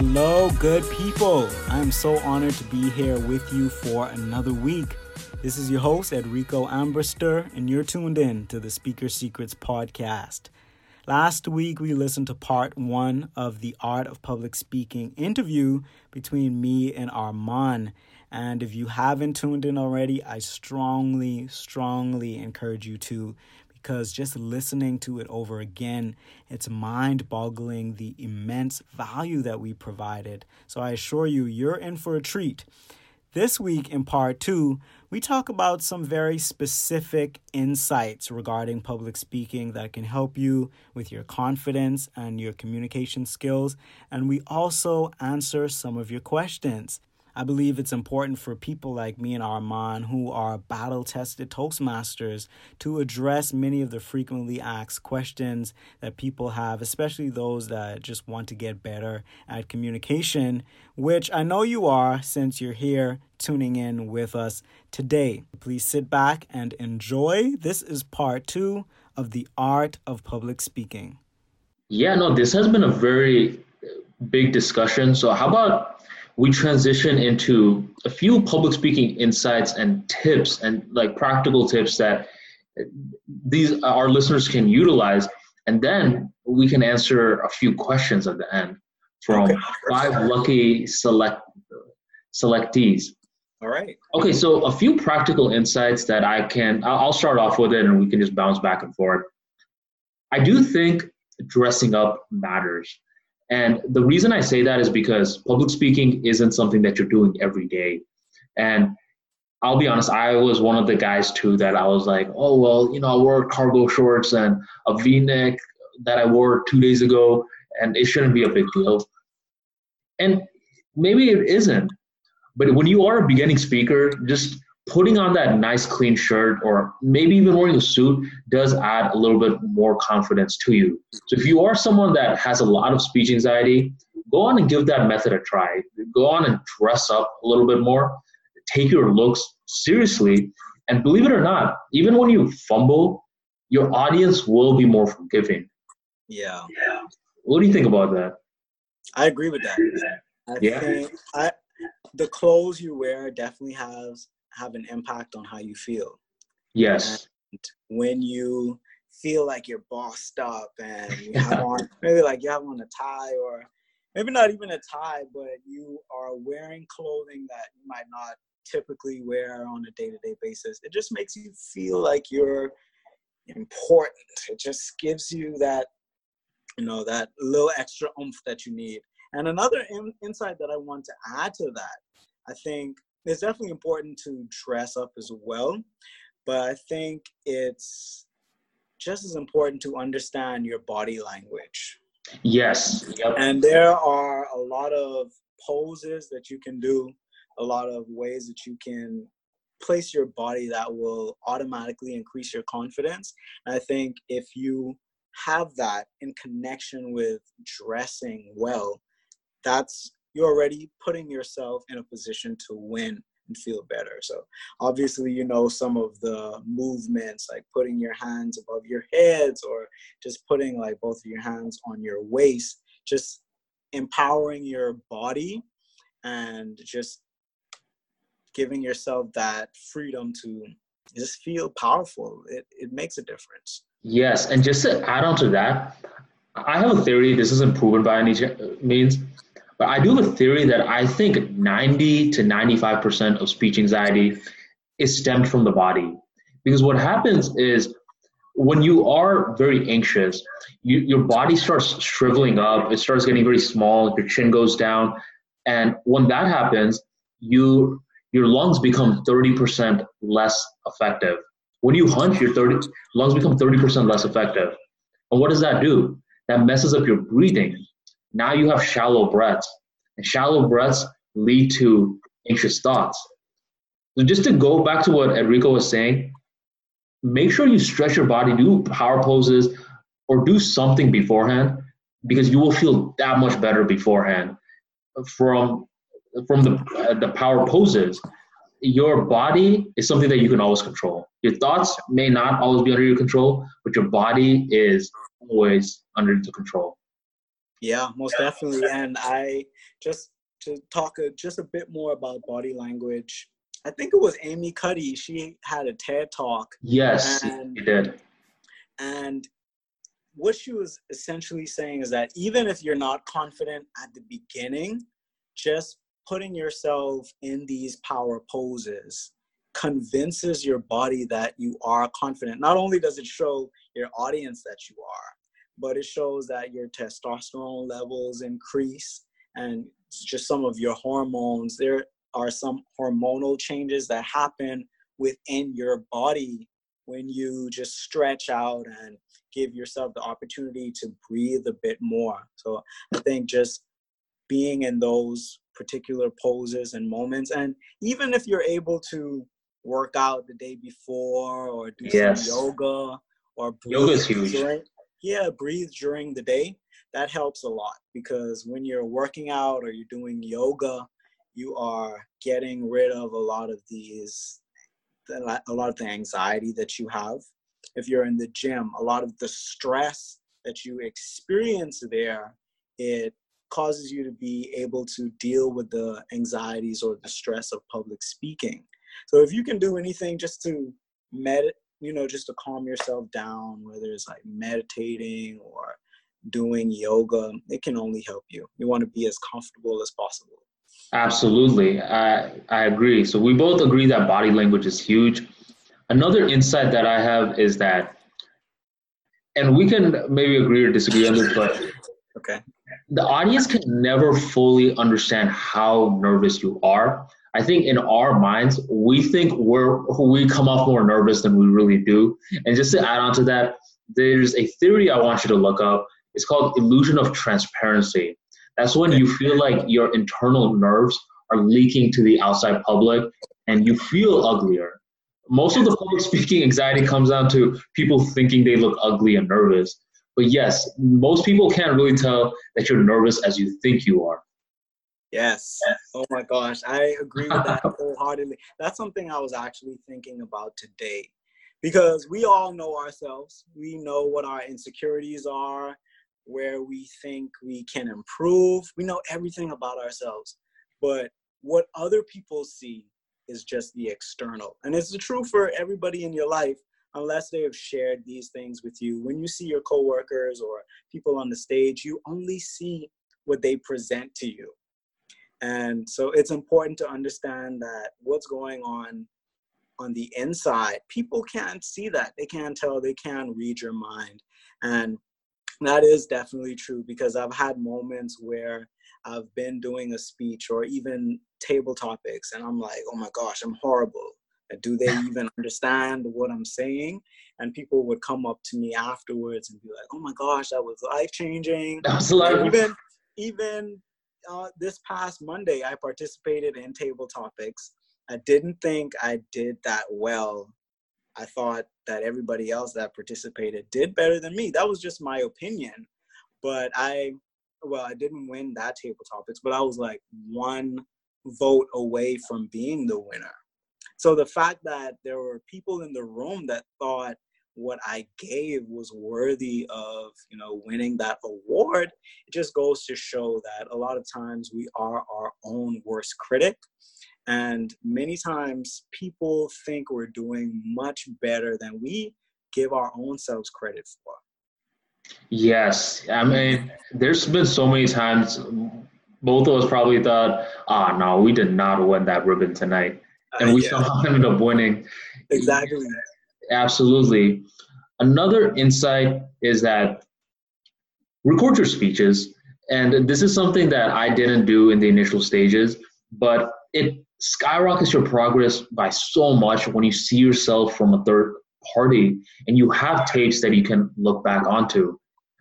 Hello, good people. I am so honored to be here with you for another week. This is your host, Edrico Ambrister, and you're tuned in to the Speaker Secrets podcast. Last week, we listened to part one of the Art of Public Speaking interview between me and Arman. And if you haven't tuned in already, I strongly, strongly encourage you to because just listening to it over again, it's mind boggling the immense value that we provided. So I assure you, you're in for a treat. This week, in part two, we talk about some very specific insights regarding public speaking that can help you with your confidence and your communication skills. And we also answer some of your questions. I believe it's important for people like me and Arman, who are battle tested Toastmasters, to address many of the frequently asked questions that people have, especially those that just want to get better at communication, which I know you are since you're here tuning in with us today. Please sit back and enjoy. This is part two of the art of public speaking. Yeah, no, this has been a very big discussion. So, how about we transition into a few public speaking insights and tips and like practical tips that these our listeners can utilize. And then we can answer a few questions at the end from okay. five lucky select selectees. All right. Okay so a few practical insights that i can i'll start off with it and we can just bounce back and forth. I do think dressing up matters and the reason I say that is because public speaking isn't something that you're doing every day. And I'll be honest, I was one of the guys too that I was like, oh, well, you know, I wore cargo shorts and a v neck that I wore two days ago, and it shouldn't be a big deal. And maybe it isn't. But when you are a beginning speaker, just putting on that nice clean shirt or maybe even wearing a suit does add a little bit more confidence to you. So if you are someone that has a lot of speech anxiety, go on and give that method a try. Go on and dress up a little bit more. Take your looks seriously. And believe it or not, even when you fumble, your audience will be more forgiving. Yeah. Yeah. What do you think about that? I agree with that. I yeah. I the clothes you wear definitely has have an impact on how you feel. Yes. And when you feel like you're bossed up and you have on maybe like you have on a tie or maybe not even a tie, but you are wearing clothing that you might not typically wear on a day-to-day basis. It just makes you feel like you're important. It just gives you that, you know, that little extra oomph that you need. And another in- insight that I want to add to that, I think it's definitely important to dress up as well, but I think it's just as important to understand your body language. Yes. Yep. And there are a lot of poses that you can do, a lot of ways that you can place your body that will automatically increase your confidence. And I think if you have that in connection with dressing well, that's you're already putting yourself in a position to win and feel better. So obviously, you know, some of the movements like putting your hands above your heads or just putting like both of your hands on your waist, just empowering your body and just giving yourself that freedom to just feel powerful. It, it makes a difference. Yes. And just to add on to that, I have a theory, this isn't proven by any means, but I do have a theory that I think 90 to 95% of speech anxiety is stemmed from the body. Because what happens is when you are very anxious, you, your body starts shriveling up, it starts getting very small, your chin goes down. And when that happens, you your lungs become 30% less effective. When you hunch, your 30 lungs become 30% less effective. And what does that do? That messes up your breathing. Now you have shallow breaths, and shallow breaths lead to anxious thoughts. So just to go back to what Edrico was saying, make sure you stretch your body, do power poses, or do something beforehand because you will feel that much better beforehand from from the uh, the power poses. Your body is something that you can always control. Your thoughts may not always be under your control, but your body is always under the control. Yeah, most definitely. And I just to talk a, just a bit more about body language. I think it was Amy Cuddy. She had a TED talk. Yes, and, she did. And what she was essentially saying is that even if you're not confident at the beginning, just putting yourself in these power poses convinces your body that you are confident. Not only does it show your audience that you are, but it shows that your testosterone levels increase and just some of your hormones. There are some hormonal changes that happen within your body when you just stretch out and give yourself the opportunity to breathe a bit more. So I think just being in those particular poses and moments, and even if you're able to work out the day before or do yes. some yoga or yoga is huge. During, yeah, breathe during the day. That helps a lot because when you're working out or you're doing yoga, you are getting rid of a lot of these a lot of the anxiety that you have if you're in the gym a lot of the stress that you experience there it causes you to be able to deal with the anxieties or the stress of public speaking so if you can do anything just to med you know just to calm yourself down whether it's like meditating or doing yoga it can only help you you want to be as comfortable as possible Absolutely. I, I agree. So we both agree that body language is huge. Another insight that I have is that, and we can maybe agree or disagree on this, but okay. The audience can never fully understand how nervous you are. I think in our minds, we think we're we come off more nervous than we really do. And just to add on to that, there's a theory I want you to look up. It's called illusion of transparency. That's when you feel like your internal nerves are leaking to the outside public and you feel uglier. Most of the public speaking anxiety comes down to people thinking they look ugly and nervous. But yes, most people can't really tell that you're nervous as you think you are. Yes. Oh my gosh. I agree with that wholeheartedly. That's something I was actually thinking about today because we all know ourselves. We know what our insecurities are where we think we can improve. We know everything about ourselves, but what other people see is just the external. And it's true for everybody in your life, unless they have shared these things with you. When you see your coworkers or people on the stage, you only see what they present to you. And so it's important to understand that what's going on on the inside, people can't see that. They can't tell, they can't read your mind. And that is definitely true because I've had moments where I've been doing a speech or even table topics and I'm like, oh my gosh, I'm horrible. Do they even understand what I'm saying? And people would come up to me afterwards and be like, oh my gosh, that was life changing. That was life. Even, even uh, this past Monday, I participated in table topics. I didn't think I did that well I thought that everybody else that participated did better than me. That was just my opinion. But I, well, I didn't win that table topics, but I was like one vote away from being the winner. So the fact that there were people in the room that thought what I gave was worthy of, you know, winning that award, it just goes to show that a lot of times we are our own worst critic and many times people think we're doing much better than we give our own selves credit for. Yes. I mean, there's been so many times both of us probably thought, ah, oh, no, we did not win that ribbon tonight. And we uh, yeah. somehow ended up winning. Exactly. Absolutely. Another insight is that record your speeches. And this is something that I didn't do in the initial stages, but it skyrockets your progress by so much when you see yourself from a third party and you have tapes that you can look back onto.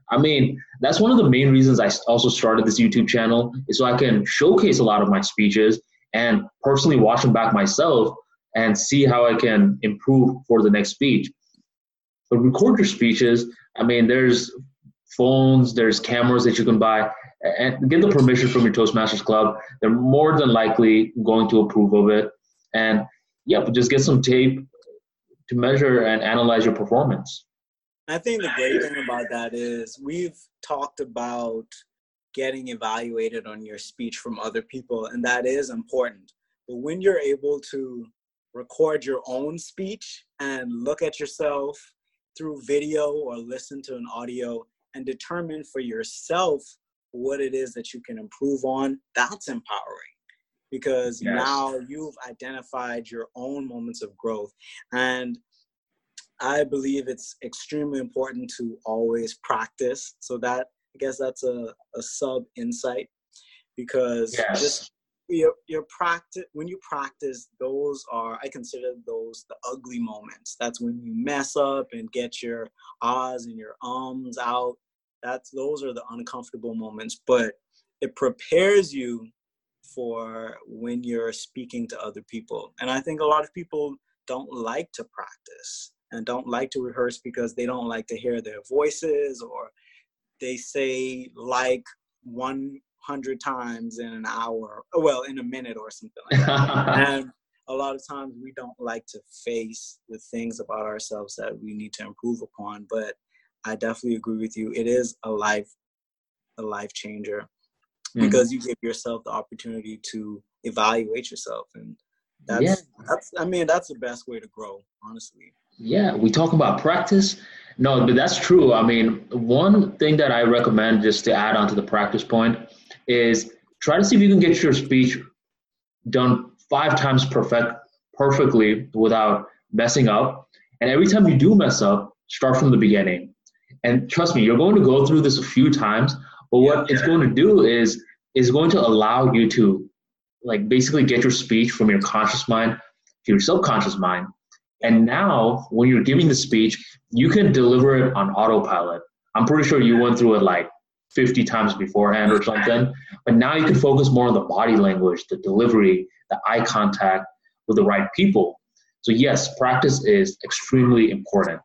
I mean, that's one of the main reasons I also started this YouTube channel is so I can showcase a lot of my speeches and personally watch them back myself and see how I can improve for the next speech. But record your speeches. I mean, there's phones, there's cameras that you can buy and get the permission from your Toastmasters club. They're more than likely going to approve of it. And yeah, but just get some tape to measure and analyze your performance. I think the great thing about that is we've talked about getting evaluated on your speech from other people, and that is important. But when you're able to record your own speech and look at yourself through video or listen to an audio and determine for yourself what it is that you can improve on, that's empowering because yes. now you've identified your own moments of growth. And I believe it's extremely important to always practice. So that I guess that's a, a sub insight because yes. just your your practice when you practice those are i consider those the ugly moments. That's when you mess up and get your ahs and your ums out. That's those are the uncomfortable moments but it prepares you for when you're speaking to other people. And i think a lot of people don't like to practice and don't like to rehearse because they don't like to hear their voices or they say like one hundred times in an hour, well, in a minute or something like that. and a lot of times we don't like to face the things about ourselves that we need to improve upon. But I definitely agree with you. It is a life, a life changer, mm-hmm. because you give yourself the opportunity to evaluate yourself, and that's yeah. that's. I mean, that's the best way to grow, honestly. Yeah, we talk about practice. No, but that's true. I mean, one thing that I recommend just to add on to the practice point is try to see if you can get your speech done five times perfect perfectly without messing up. And every time you do mess up, start from the beginning. And trust me, you're going to go through this a few times, but what yeah. it's going to do is is going to allow you to like basically get your speech from your conscious mind to your subconscious mind. And now when you're giving the speech, you can deliver it on autopilot. I'm pretty sure you went through it like 50 times beforehand or something. But now you can focus more on the body language, the delivery, the eye contact with the right people. So, yes, practice is extremely important.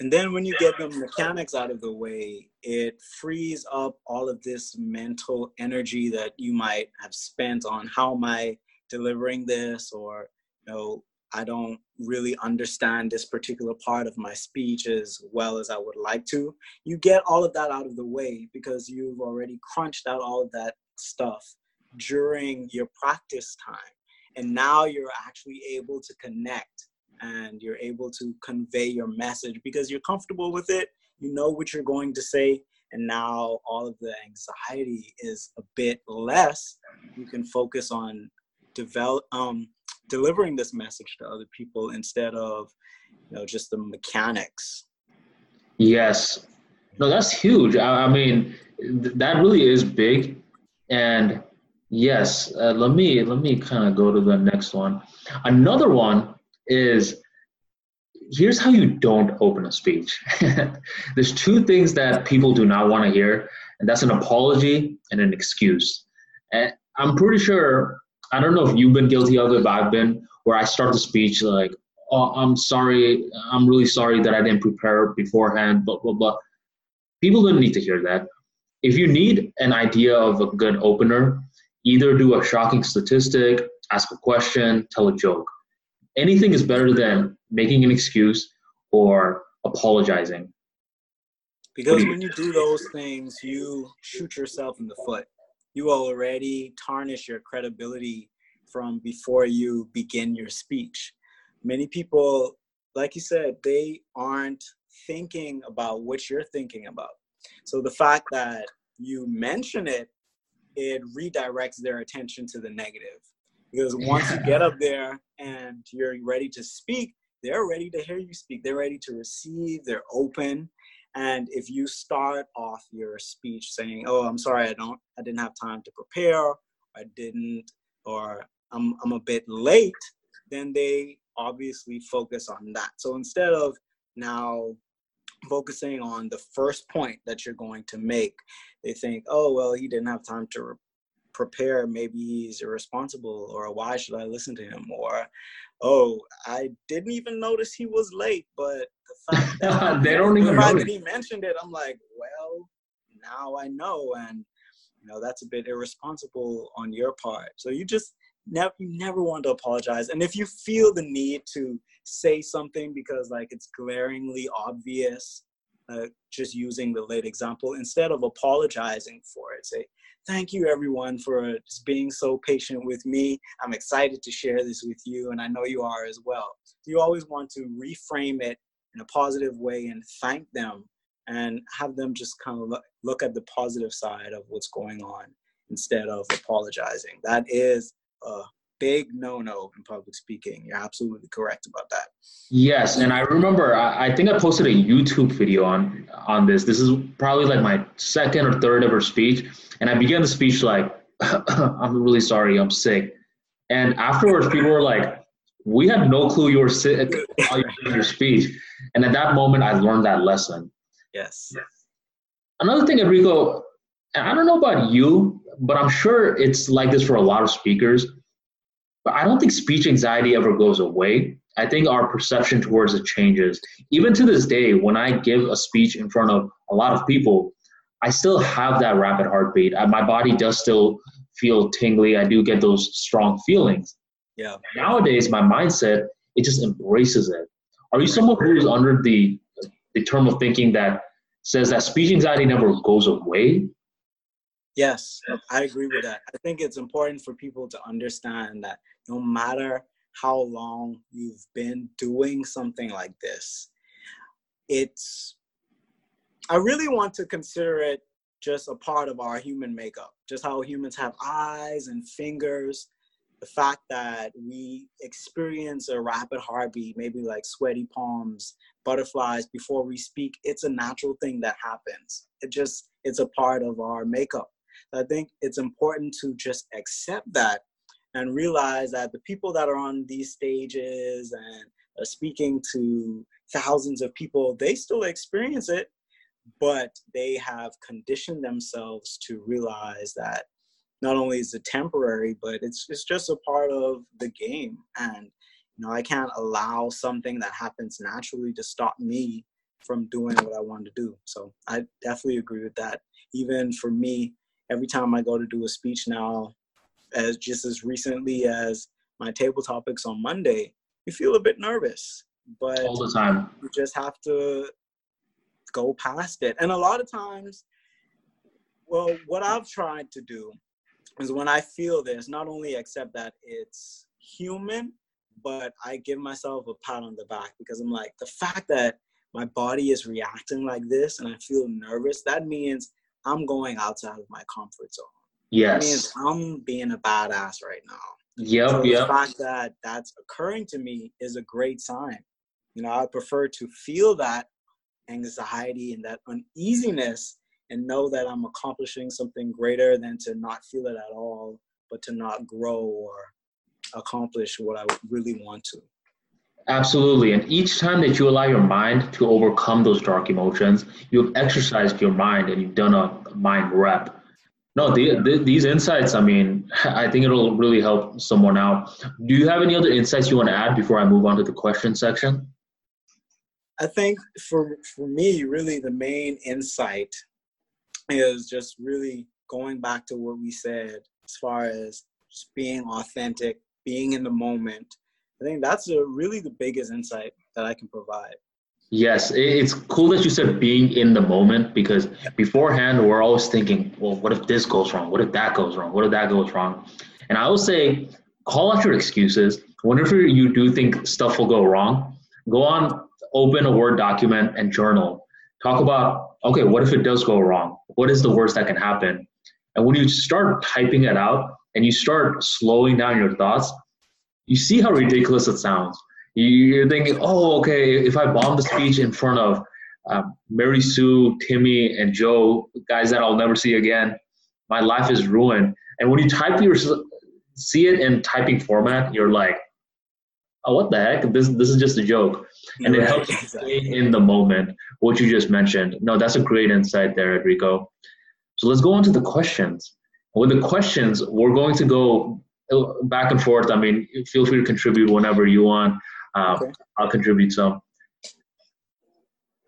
And then when you get the mechanics out of the way, it frees up all of this mental energy that you might have spent on how am I delivering this or you know I don't really understand this particular part of my speech as well as I would like to. You get all of that out of the way because you've already crunched out all of that stuff during your practice time. And now you're actually able to connect and you're able to convey your message because you're comfortable with it. You know what you're going to say. And now all of the anxiety is a bit less. You can focus on develop um, delivering this message to other people instead of you know just the mechanics. Yes. No that's huge. I, I mean th- that really is big. And yes uh, let me let me kind of go to the next one. Another one is here's how you don't open a speech. There's two things that people do not want to hear and that's an apology and an excuse. And i'm pretty sure I don't know if you've been guilty of it, but I've been where I start the speech like, "Oh, I'm sorry. I'm really sorry that I didn't prepare beforehand." Blah blah blah. People don't need to hear that. If you need an idea of a good opener, either do a shocking statistic, ask a question, tell a joke. Anything is better than making an excuse or apologizing. Because when you do those things, you shoot yourself in the foot you already tarnish your credibility from before you begin your speech. Many people, like you said, they aren't thinking about what you're thinking about. So the fact that you mention it, it redirects their attention to the negative. Because once you get up there and you're ready to speak, they're ready to hear you speak. They're ready to receive, they're open. And if you start off your speech saying, "Oh, I'm sorry, I don't, I didn't have time to prepare, I didn't, or I'm, I'm a bit late," then they obviously focus on that. So instead of now focusing on the first point that you're going to make, they think, "Oh, well, he didn't have time to re- prepare. Maybe he's irresponsible, or why should I listen to him?" Or oh, I didn't even notice he was late, but the they don't even fact he mentioned it, I'm like, well, now I know, and you know that's a bit irresponsible on your part. So you just never you never want to apologize, and if you feel the need to say something because like it's glaringly obvious, uh, just using the late example, instead of apologizing for it, say, thank you everyone for just being so patient with me. I'm excited to share this with you, and I know you are as well. You always want to reframe it in a positive way and thank them and have them just kind of look at the positive side of what's going on instead of apologizing. That is a big no-no in public speaking. You're absolutely correct about that. Yes, and I remember I, I think I posted a YouTube video on on this. This is probably like my second or third ever speech, and I began the speech like, "I'm really sorry, I'm sick," and afterwards people were like, "We had no clue you were sick while you were your speech," and at that moment I learned that lesson. Yes. Another thing, Edrico, and I don't know about you, but I'm sure it's like this for a lot of speakers. But I don't think speech anxiety ever goes away. I think our perception towards it changes. Even to this day, when I give a speech in front of a lot of people, I still have that rapid heartbeat. My body does still feel tingly. I do get those strong feelings. Yeah. Nowadays, my mindset it just embraces it. Are you someone who is under the the term of thinking that says that speech anxiety never goes away? Yes, I agree with that. I think it's important for people to understand that no matter how long you've been doing something like this, it's, I really want to consider it just a part of our human makeup, just how humans have eyes and fingers. The fact that we experience a rapid heartbeat, maybe like sweaty palms, butterflies before we speak, it's a natural thing that happens. It just, it's a part of our makeup. I think it's important to just accept that and realize that the people that are on these stages and are speaking to thousands of people, they still experience it, but they have conditioned themselves to realize that not only is it temporary, but it's it's just a part of the game. And you know, I can't allow something that happens naturally to stop me from doing what I want to do. So I definitely agree with that. Even for me, every time I go to do a speech now, as just as recently as my table topics on Monday, you feel a bit nervous. But all the time. You just have to go past it. And a lot of times, well, what I've tried to do is when I feel this, not only accept that it's human, but I give myself a pat on the back because I'm like, the fact that my body is reacting like this and I feel nervous, that means I'm going outside of my comfort zone. Yes. That means I'm being a badass right now. Yep, so yep. The fact that that's occurring to me is a great sign. You know, I prefer to feel that anxiety and that uneasiness and know that I'm accomplishing something greater than to not feel it at all, but to not grow or accomplish what I really want to. Absolutely. And each time that you allow your mind to overcome those dark emotions, you've exercised your mind and you've done a mind rep. No, the, the, these insights, I mean, I think it'll really help someone out. Do you have any other insights you want to add before I move on to the question section? I think for, for me, really the main insight is just really going back to what we said as far as just being authentic, being in the moment. I think that's a, really the biggest insight that I can provide. Yes, it's cool that you said being in the moment because beforehand we're always thinking, well, what if this goes wrong? What if that goes wrong? What if that goes wrong? And I will say, call out your excuses. Whenever you do think stuff will go wrong, go on, open a Word document and journal. Talk about, okay, what if it does go wrong? What is the worst that can happen? And when you start typing it out and you start slowing down your thoughts, you see how ridiculous it sounds you're thinking, oh, okay, if I bomb the speech in front of um, Mary Sue, Timmy, and Joe, guys that I'll never see again, my life is ruined. And when you type your, see it in typing format, you're like, oh, what the heck? This this is just a joke, and it helps you stay in the moment. What you just mentioned. No, that's a great insight there, Edrico. So let's go on to the questions. With the questions, we're going to go uh, back and forth. I mean, feel free to contribute whenever you want. Uh, okay. I'll contribute some.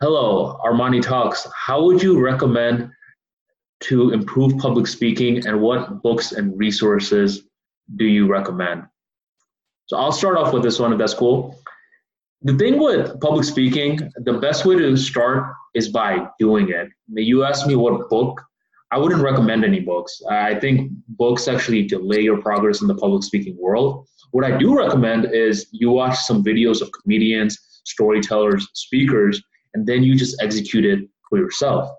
Hello, Armani Talks. How would you recommend to improve public speaking and what books and resources do you recommend? So I'll start off with this one if that's cool. The thing with public speaking, the best way to start is by doing it. You asked me what book I wouldn't recommend any books. I think books actually delay your progress in the public speaking world. What I do recommend is you watch some videos of comedians, storytellers, speakers, and then you just execute it for yourself.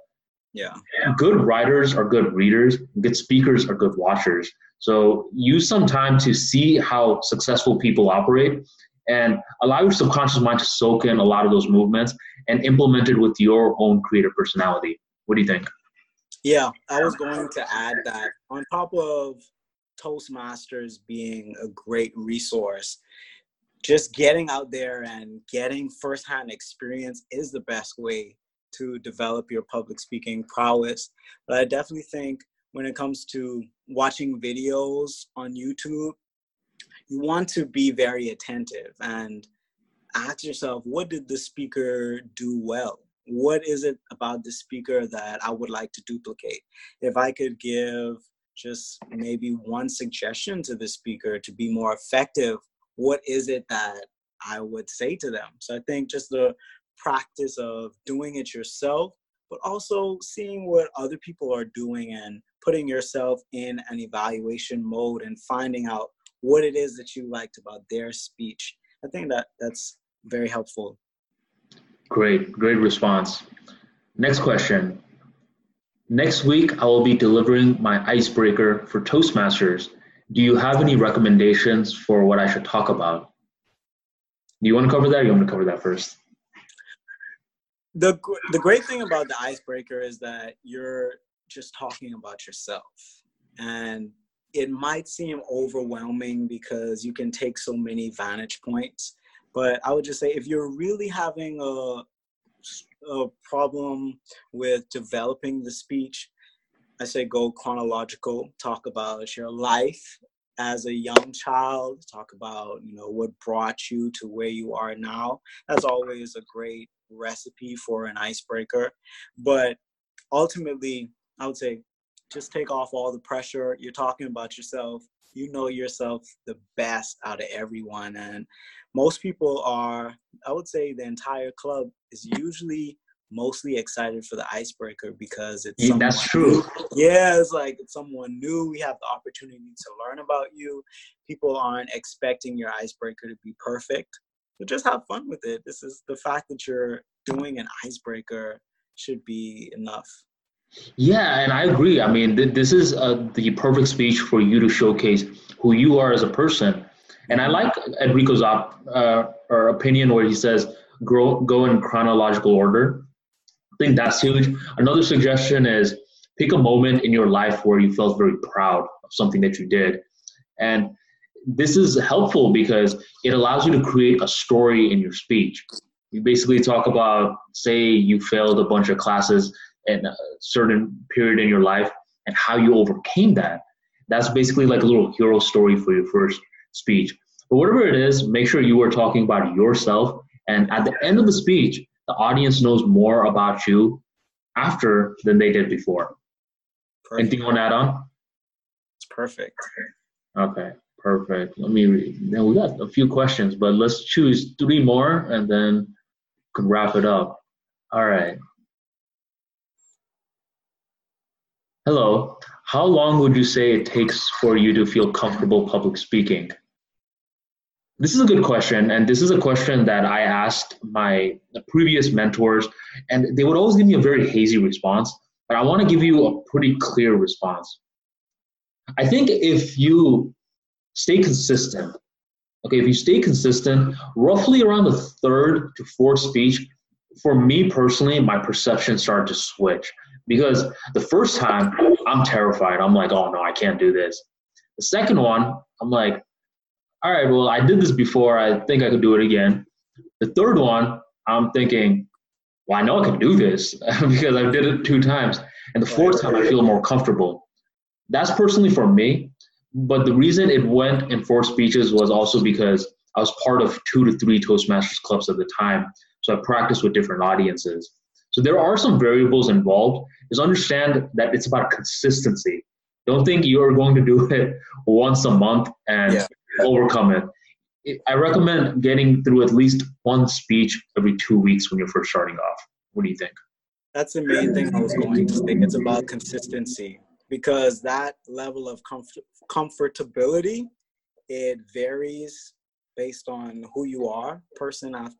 Yeah. Good writers are good readers, good speakers are good watchers. So use some time to see how successful people operate and allow your subconscious mind to soak in a lot of those movements and implement it with your own creative personality. What do you think? Yeah, I was going to add that on top of Toastmasters being a great resource, just getting out there and getting firsthand experience is the best way to develop your public speaking prowess. But I definitely think when it comes to watching videos on YouTube, you want to be very attentive and ask yourself, what did the speaker do well? What is it about the speaker that I would like to duplicate? If I could give just maybe one suggestion to the speaker to be more effective, what is it that I would say to them? So I think just the practice of doing it yourself, but also seeing what other people are doing and putting yourself in an evaluation mode and finding out what it is that you liked about their speech. I think that that's very helpful. Great, great response. Next question. Next week, I will be delivering my icebreaker for Toastmasters. Do you have any recommendations for what I should talk about? Do you want to cover that or you want to cover that first? The, the great thing about the icebreaker is that you're just talking about yourself. And it might seem overwhelming because you can take so many vantage points. But I would just say if you're really having a, a problem with developing the speech, I say go chronological, talk about your life as a young child, talk about, you know, what brought you to where you are now. That's always a great recipe for an icebreaker. But ultimately, I would say just take off all the pressure. You're talking about yourself. You know yourself the best out of everyone. And most people are, I would say the entire club is usually mostly excited for the icebreaker because it's yeah, that's true. Yeah, it's like it's someone new. We have the opportunity to learn about you. People aren't expecting your icebreaker to be perfect. But just have fun with it. This is the fact that you're doing an icebreaker should be enough. Yeah, and I agree. I mean, th- this is uh, the perfect speech for you to showcase who you are as a person. And I like Edrico's op- uh, or opinion where he says, "Grow, go in chronological order." I think that's huge. Another suggestion is pick a moment in your life where you felt very proud of something that you did, and this is helpful because it allows you to create a story in your speech. You basically talk about, say, you failed a bunch of classes in a certain period in your life and how you overcame that. That's basically like a little hero story for your first speech. But whatever it is, make sure you are talking about yourself. And at the end of the speech, the audience knows more about you after than they did before. Perfect. Anything you want to add on? It's perfect. Okay, perfect. Let me read. Now we got a few questions, but let's choose three more and then can wrap it up. All right. Hello. How long would you say it takes for you to feel comfortable public speaking? This is a good question, and this is a question that I asked my previous mentors, and they would always give me a very hazy response. But I want to give you a pretty clear response. I think if you stay consistent, okay, if you stay consistent, roughly around the third to fourth speech, for me personally, my perception started to switch because the first time I'm terrified. I'm like, oh no, I can't do this. The second one, I'm like, all right, well, I did this before. I think I could do it again. The third one, I'm thinking, well, I know I can do this because I did it two times. And the fourth time, I feel more comfortable. That's personally for me. But the reason it went in four speeches was also because I was part of two to three Toastmasters clubs at the time. So I practiced with different audiences. So there are some variables involved. Just understand that it's about consistency. Don't think you're going to do it once a month and yeah. overcome it. I recommend getting through at least one speech every two weeks when you're first starting off. What do you think? That's the main thing I was going to say. It's about consistency because that level of comfort, comfortability it varies based on who you are, person after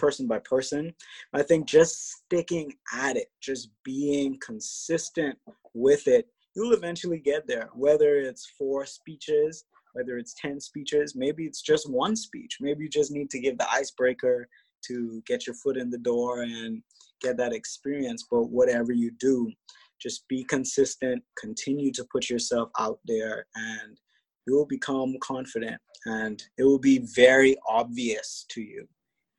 person by person. I think just sticking at it, just being consistent with it, you'll eventually get there. Whether it's four speeches, whether it's 10 speeches, maybe it's just one speech. Maybe you just need to give the icebreaker to get your foot in the door and get that experience. But whatever you do, just be consistent, continue to put yourself out there, and you will become confident and it will be very obvious to you.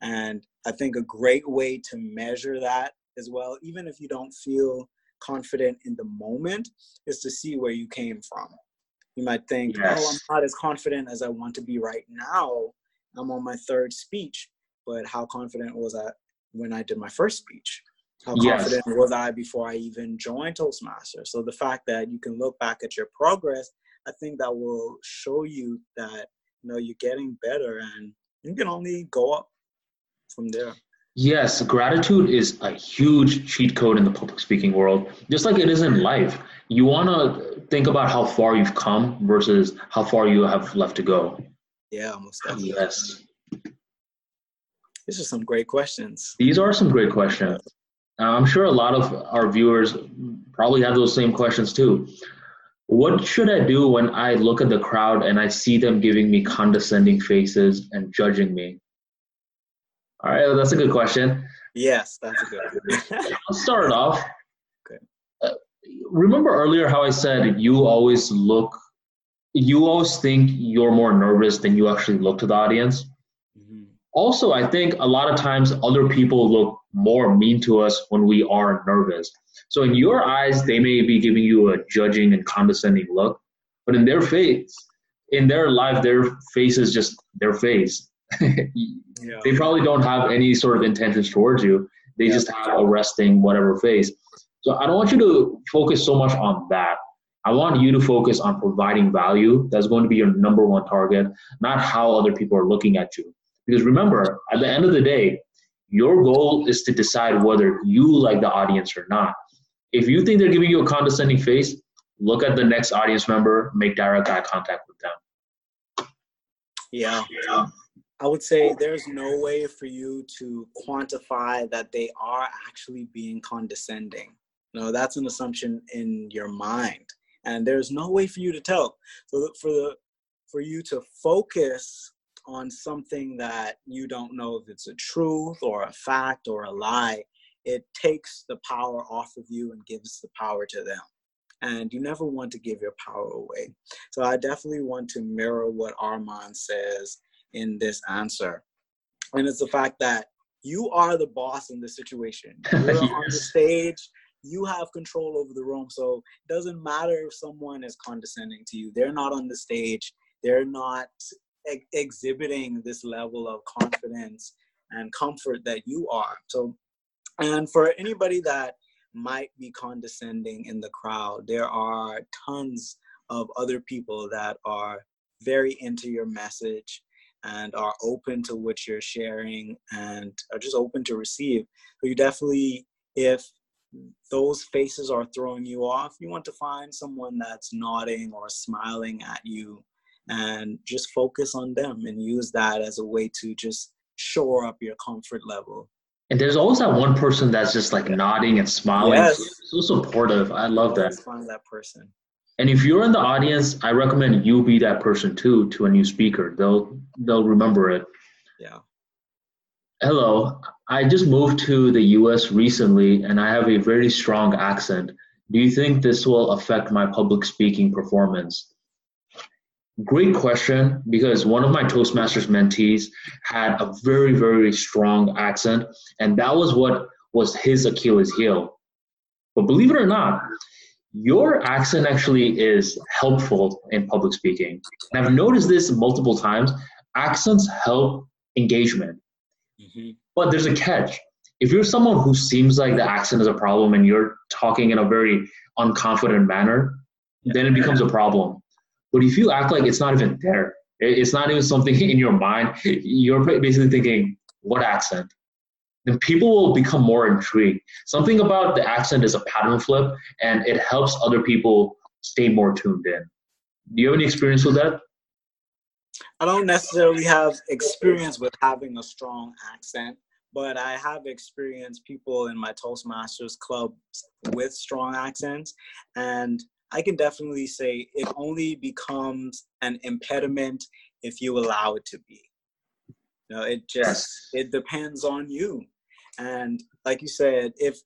And I think a great way to measure that as well, even if you don't feel confident in the moment, is to see where you came from. You might think, yes. oh, I'm not as confident as I want to be right now. I'm on my third speech, but how confident was I when I did my first speech? How confident yes. was I before I even joined Toastmasters? So the fact that you can look back at your progress, I think that will show you that you know you're getting better and you can only go up from there. Yes, gratitude is a huge cheat code in the public speaking world, just like it is in life. You want to think about how far you've come versus how far you have left to go. Yeah, most definitely. Yes. These are some great questions. These are some great questions. I'm sure a lot of our viewers probably have those same questions too. What should I do when I look at the crowd and I see them giving me condescending faces and judging me? All right, that's a good question. Yes, that's a good one. Let's start off. Okay. Uh, remember earlier how I said you always look, you always think you're more nervous than you actually look to the audience? Mm-hmm. Also, I think a lot of times other people look more mean to us when we are nervous. So in your eyes, they may be giving you a judging and condescending look, but in their face, in their life, their face is just their face. yeah. They probably don't have any sort of intentions towards you. They yeah. just have a resting whatever face. So I don't want you to focus so much on that. I want you to focus on providing value. That's going to be your number one target, not how other people are looking at you. Because remember, at the end of the day, your goal is to decide whether you like the audience or not. If you think they're giving you a condescending face, look at the next audience member, make direct eye contact with them. Yeah. yeah. I would say there's no way for you to quantify that they are actually being condescending. No, that's an assumption in your mind, and there's no way for you to tell. So for the for you to focus on something that you don't know if it's a truth or a fact or a lie, it takes the power off of you and gives the power to them. And you never want to give your power away. So I definitely want to mirror what Arman says in this answer. And it's the fact that you are the boss in the situation. You're yes. on the stage, you have control over the room. So it doesn't matter if someone is condescending to you. They're not on the stage. They're not ex- exhibiting this level of confidence and comfort that you are. So, and for anybody that might be condescending in the crowd, there are tons of other people that are very into your message and are open to what you're sharing and are just open to receive. So you definitely, if those faces are throwing you off, you want to find someone that's nodding or smiling at you and just focus on them and use that as a way to just shore up your comfort level. And there's always that one person that's just like nodding and smiling, yes. so, so supportive. I love that. Find that person. And if you're in the audience, I recommend you be that person too to a new speaker. They'll they'll remember it. Yeah. Hello, I just moved to the US recently and I have a very strong accent. Do you think this will affect my public speaking performance? Great question because one of my Toastmasters mentees had a very, very strong accent, and that was what was his Achilles heel. But believe it or not, your accent actually is helpful in public speaking. And I've noticed this multiple times. Accents help engagement. Mm-hmm. But there's a catch. If you're someone who seems like the accent is a problem and you're talking in a very unconfident manner, then it becomes a problem. But if you act like it's not even there, it's not even something in your mind, you're basically thinking, what accent? Then people will become more intrigued. Something about the accent is a pattern flip, and it helps other people stay more tuned in. Do you have any experience with that? I don't necessarily have experience with having a strong accent, but I have experienced people in my Toastmasters club with strong accents. And I can definitely say it only becomes an impediment if you allow it to be. You know, it just it depends on you. And like you said, if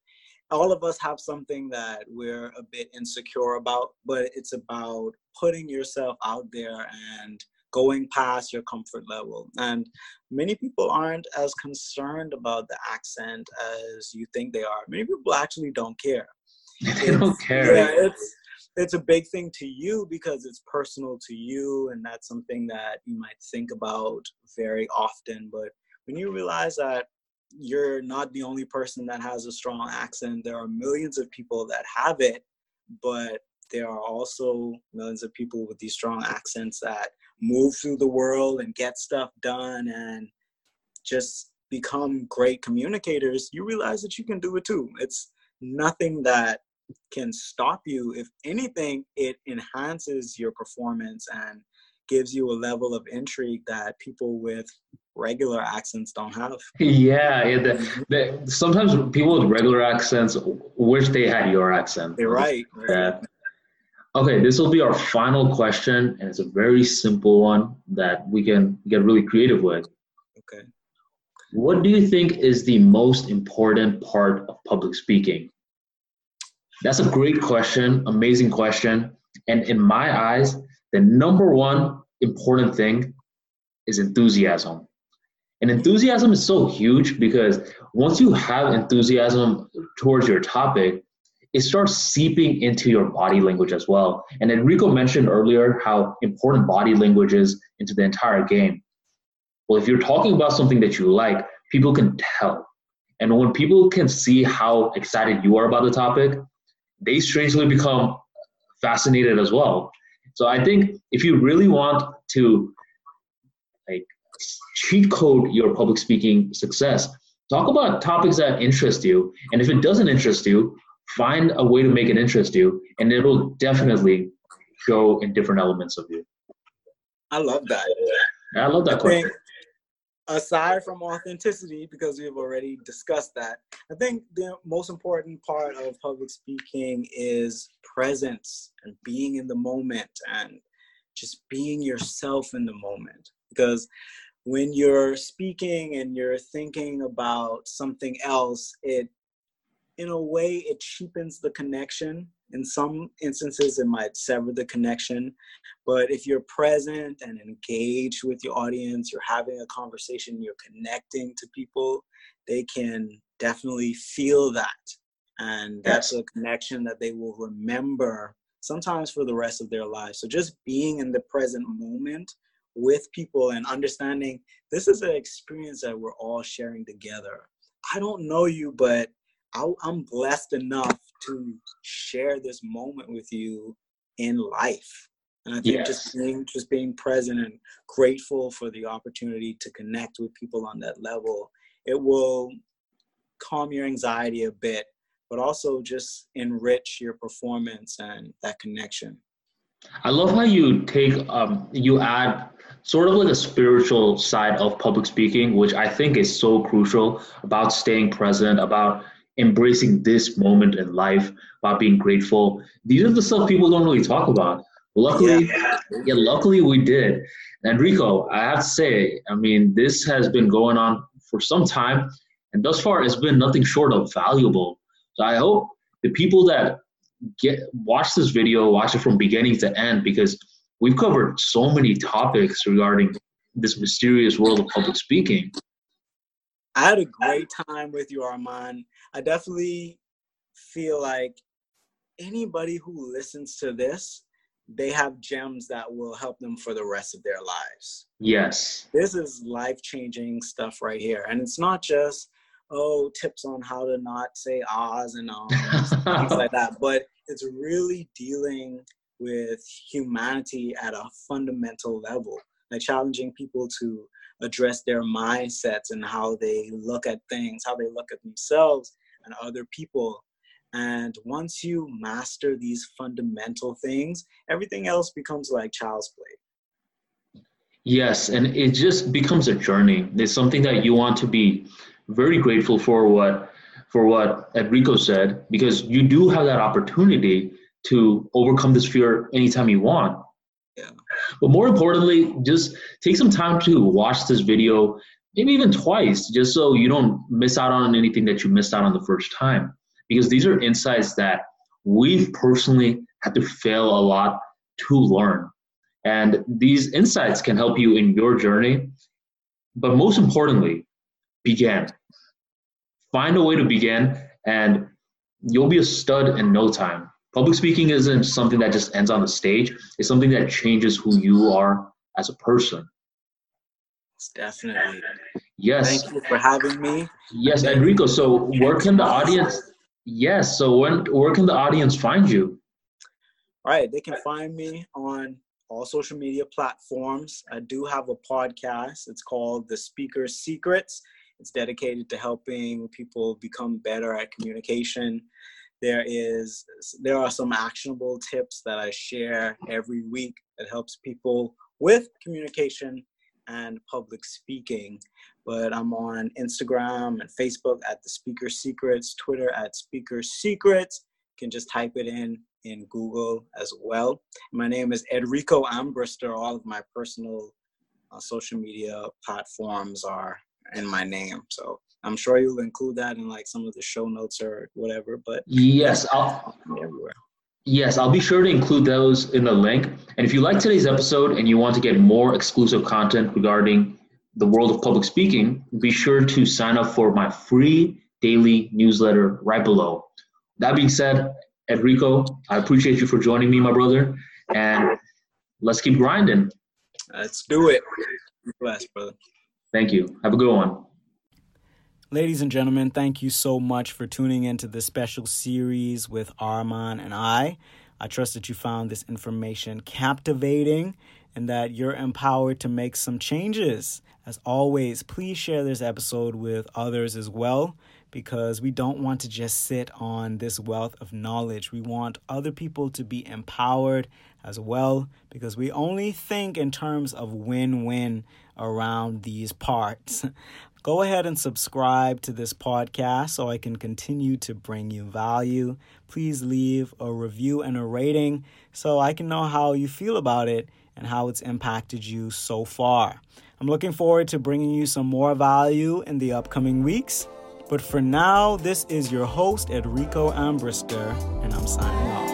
all of us have something that we're a bit insecure about, but it's about putting yourself out there and going past your comfort level. And many people aren't as concerned about the accent as you think they are. Many people actually don't care. they don't care. Yeah, it's it's a big thing to you because it's personal to you and that's something that you might think about very often. But when you realize that you're not the only person that has a strong accent, there are millions of people that have it, but there are also millions of people with these strong accents that move through the world and get stuff done and just become great communicators, you realize that you can do it too. It's nothing that can stop you. If anything, it enhances your performance and gives you a level of intrigue that people with regular accents don't have. Yeah, yeah the, the, sometimes people with regular accents wish they had your accent. They're right. Yeah. Okay, this will be our final question, and it's a very simple one that we can get really creative with. Okay. What do you think is the most important part of public speaking? That's a great question, amazing question. And in my eyes, the number one important thing is enthusiasm. And enthusiasm is so huge because once you have enthusiasm towards your topic, it starts seeping into your body language as well. And Edrico mentioned earlier how important body language is into the entire game. Well, if you're talking about something that you like, people can tell. And when people can see how excited you are about the topic, they strangely become fascinated as well. So I think if you really want to like cheat code your public speaking success, talk about topics that interest you. And if it doesn't interest you, find a way to make it interest you and it'll definitely show in different elements of you i love that i love that I question aside from authenticity because we've already discussed that i think the most important part of public speaking is presence and being in the moment and just being yourself in the moment. Because when you're speaking and you're thinking about something else it in a way it cheapens the connection in some instances it might sever the connection. But if you're present and engaged with your audience you're having a conversation you're connecting to people they can definitely feel that. And that's a connection that they will remember sometimes for the rest of their lives. So just being in the present moment with people and understanding this is an experience that we're all sharing together. I don't know you but I'm blessed enough to share this moment with you in life. And I think yes. just being just being present and grateful for the opportunity to connect with people on that level, it will calm your anxiety a bit, but also just enrich your performance and that connection. I love how you take um, you add sort of like a spiritual side of public speaking, which I think is so crucial about staying present, about embracing this moment in life, about being grateful. These are the stuff people don't really talk about. Luckily, yeah, yeah luckily we did. Edrico, I have to say, I mean, this has been going on for some time, and thus far it's been nothing short of valuable. So I hope the people that get watch this video, watch it from beginning to end, because we've covered so many topics regarding this mysterious world of public speaking. I had a great time with you, Arman. I definitely feel like anybody who listens to this, they have gems that will help them for the rest of their lives. Yes. This is life changing stuff right here. And it's not just, oh, tips on how to not say ahs and ums, things like that, but it's really dealing with humanity at a fundamental level, like challenging people to address their mindsets and how they look at things, how they look at themselves and other people. And once you master these fundamental things, everything else becomes like child's play. Yes, and it just becomes a journey. It's something that you want to be very grateful for what for what Edrico said, because you do have that opportunity to overcome this fear anytime you want. Yeah. But more importantly, just take some time to watch this video, maybe even twice, just so you don't miss out on anything that you missed out on the first time. Because these are insights that we've personally had to fail a lot to learn. And these insights can help you in your journey. But most importantly, begin. Find a way to begin, and you'll be a stud in no time. Public speaking isn't something that just ends on the stage. It's something that changes who you are as a person. Definitely. Yes. Thank you for having me. Yes, Edrico. So where can the audience? Yes. So when where can the audience find you? All right, they can find me on all social media platforms. I do have a podcast. It's called The Speaker Secrets. It's dedicated to helping people become better at communication there is there are some actionable tips that I share every week that helps people with communication and public speaking. But I'm on Instagram and Facebook at the Speaker Secrets, Twitter at Speaker Secrets. You can just type it in in Google as well. My name is Edrico Ambrister. All of my personal uh, social media platforms are in my name. So I'm sure you'll include that in like some of the show notes or whatever. But yes, I'll everywhere. Yes, I'll be sure to include those in the link. And if you like today's episode and you want to get more exclusive content regarding the world of public speaking, be sure to sign up for my free daily newsletter right below. That being said, Edrico, I appreciate you for joining me, my brother. And let's keep grinding. Let's do it. Bless, brother. Thank you. Have a good one. Ladies and gentlemen, thank you so much for tuning into this special series with Arman and I. I trust that you found this information captivating and that you're empowered to make some changes. As always, please share this episode with others as well because we don't want to just sit on this wealth of knowledge. We want other people to be empowered as well because we only think in terms of win win around these parts. Go ahead and subscribe to this podcast so I can continue to bring you value. Please leave a review and a rating so I can know how you feel about it and how it's impacted you so far. I'm looking forward to bringing you some more value in the upcoming weeks. But for now, this is your host, Edrico Ambrister, and I'm signing off.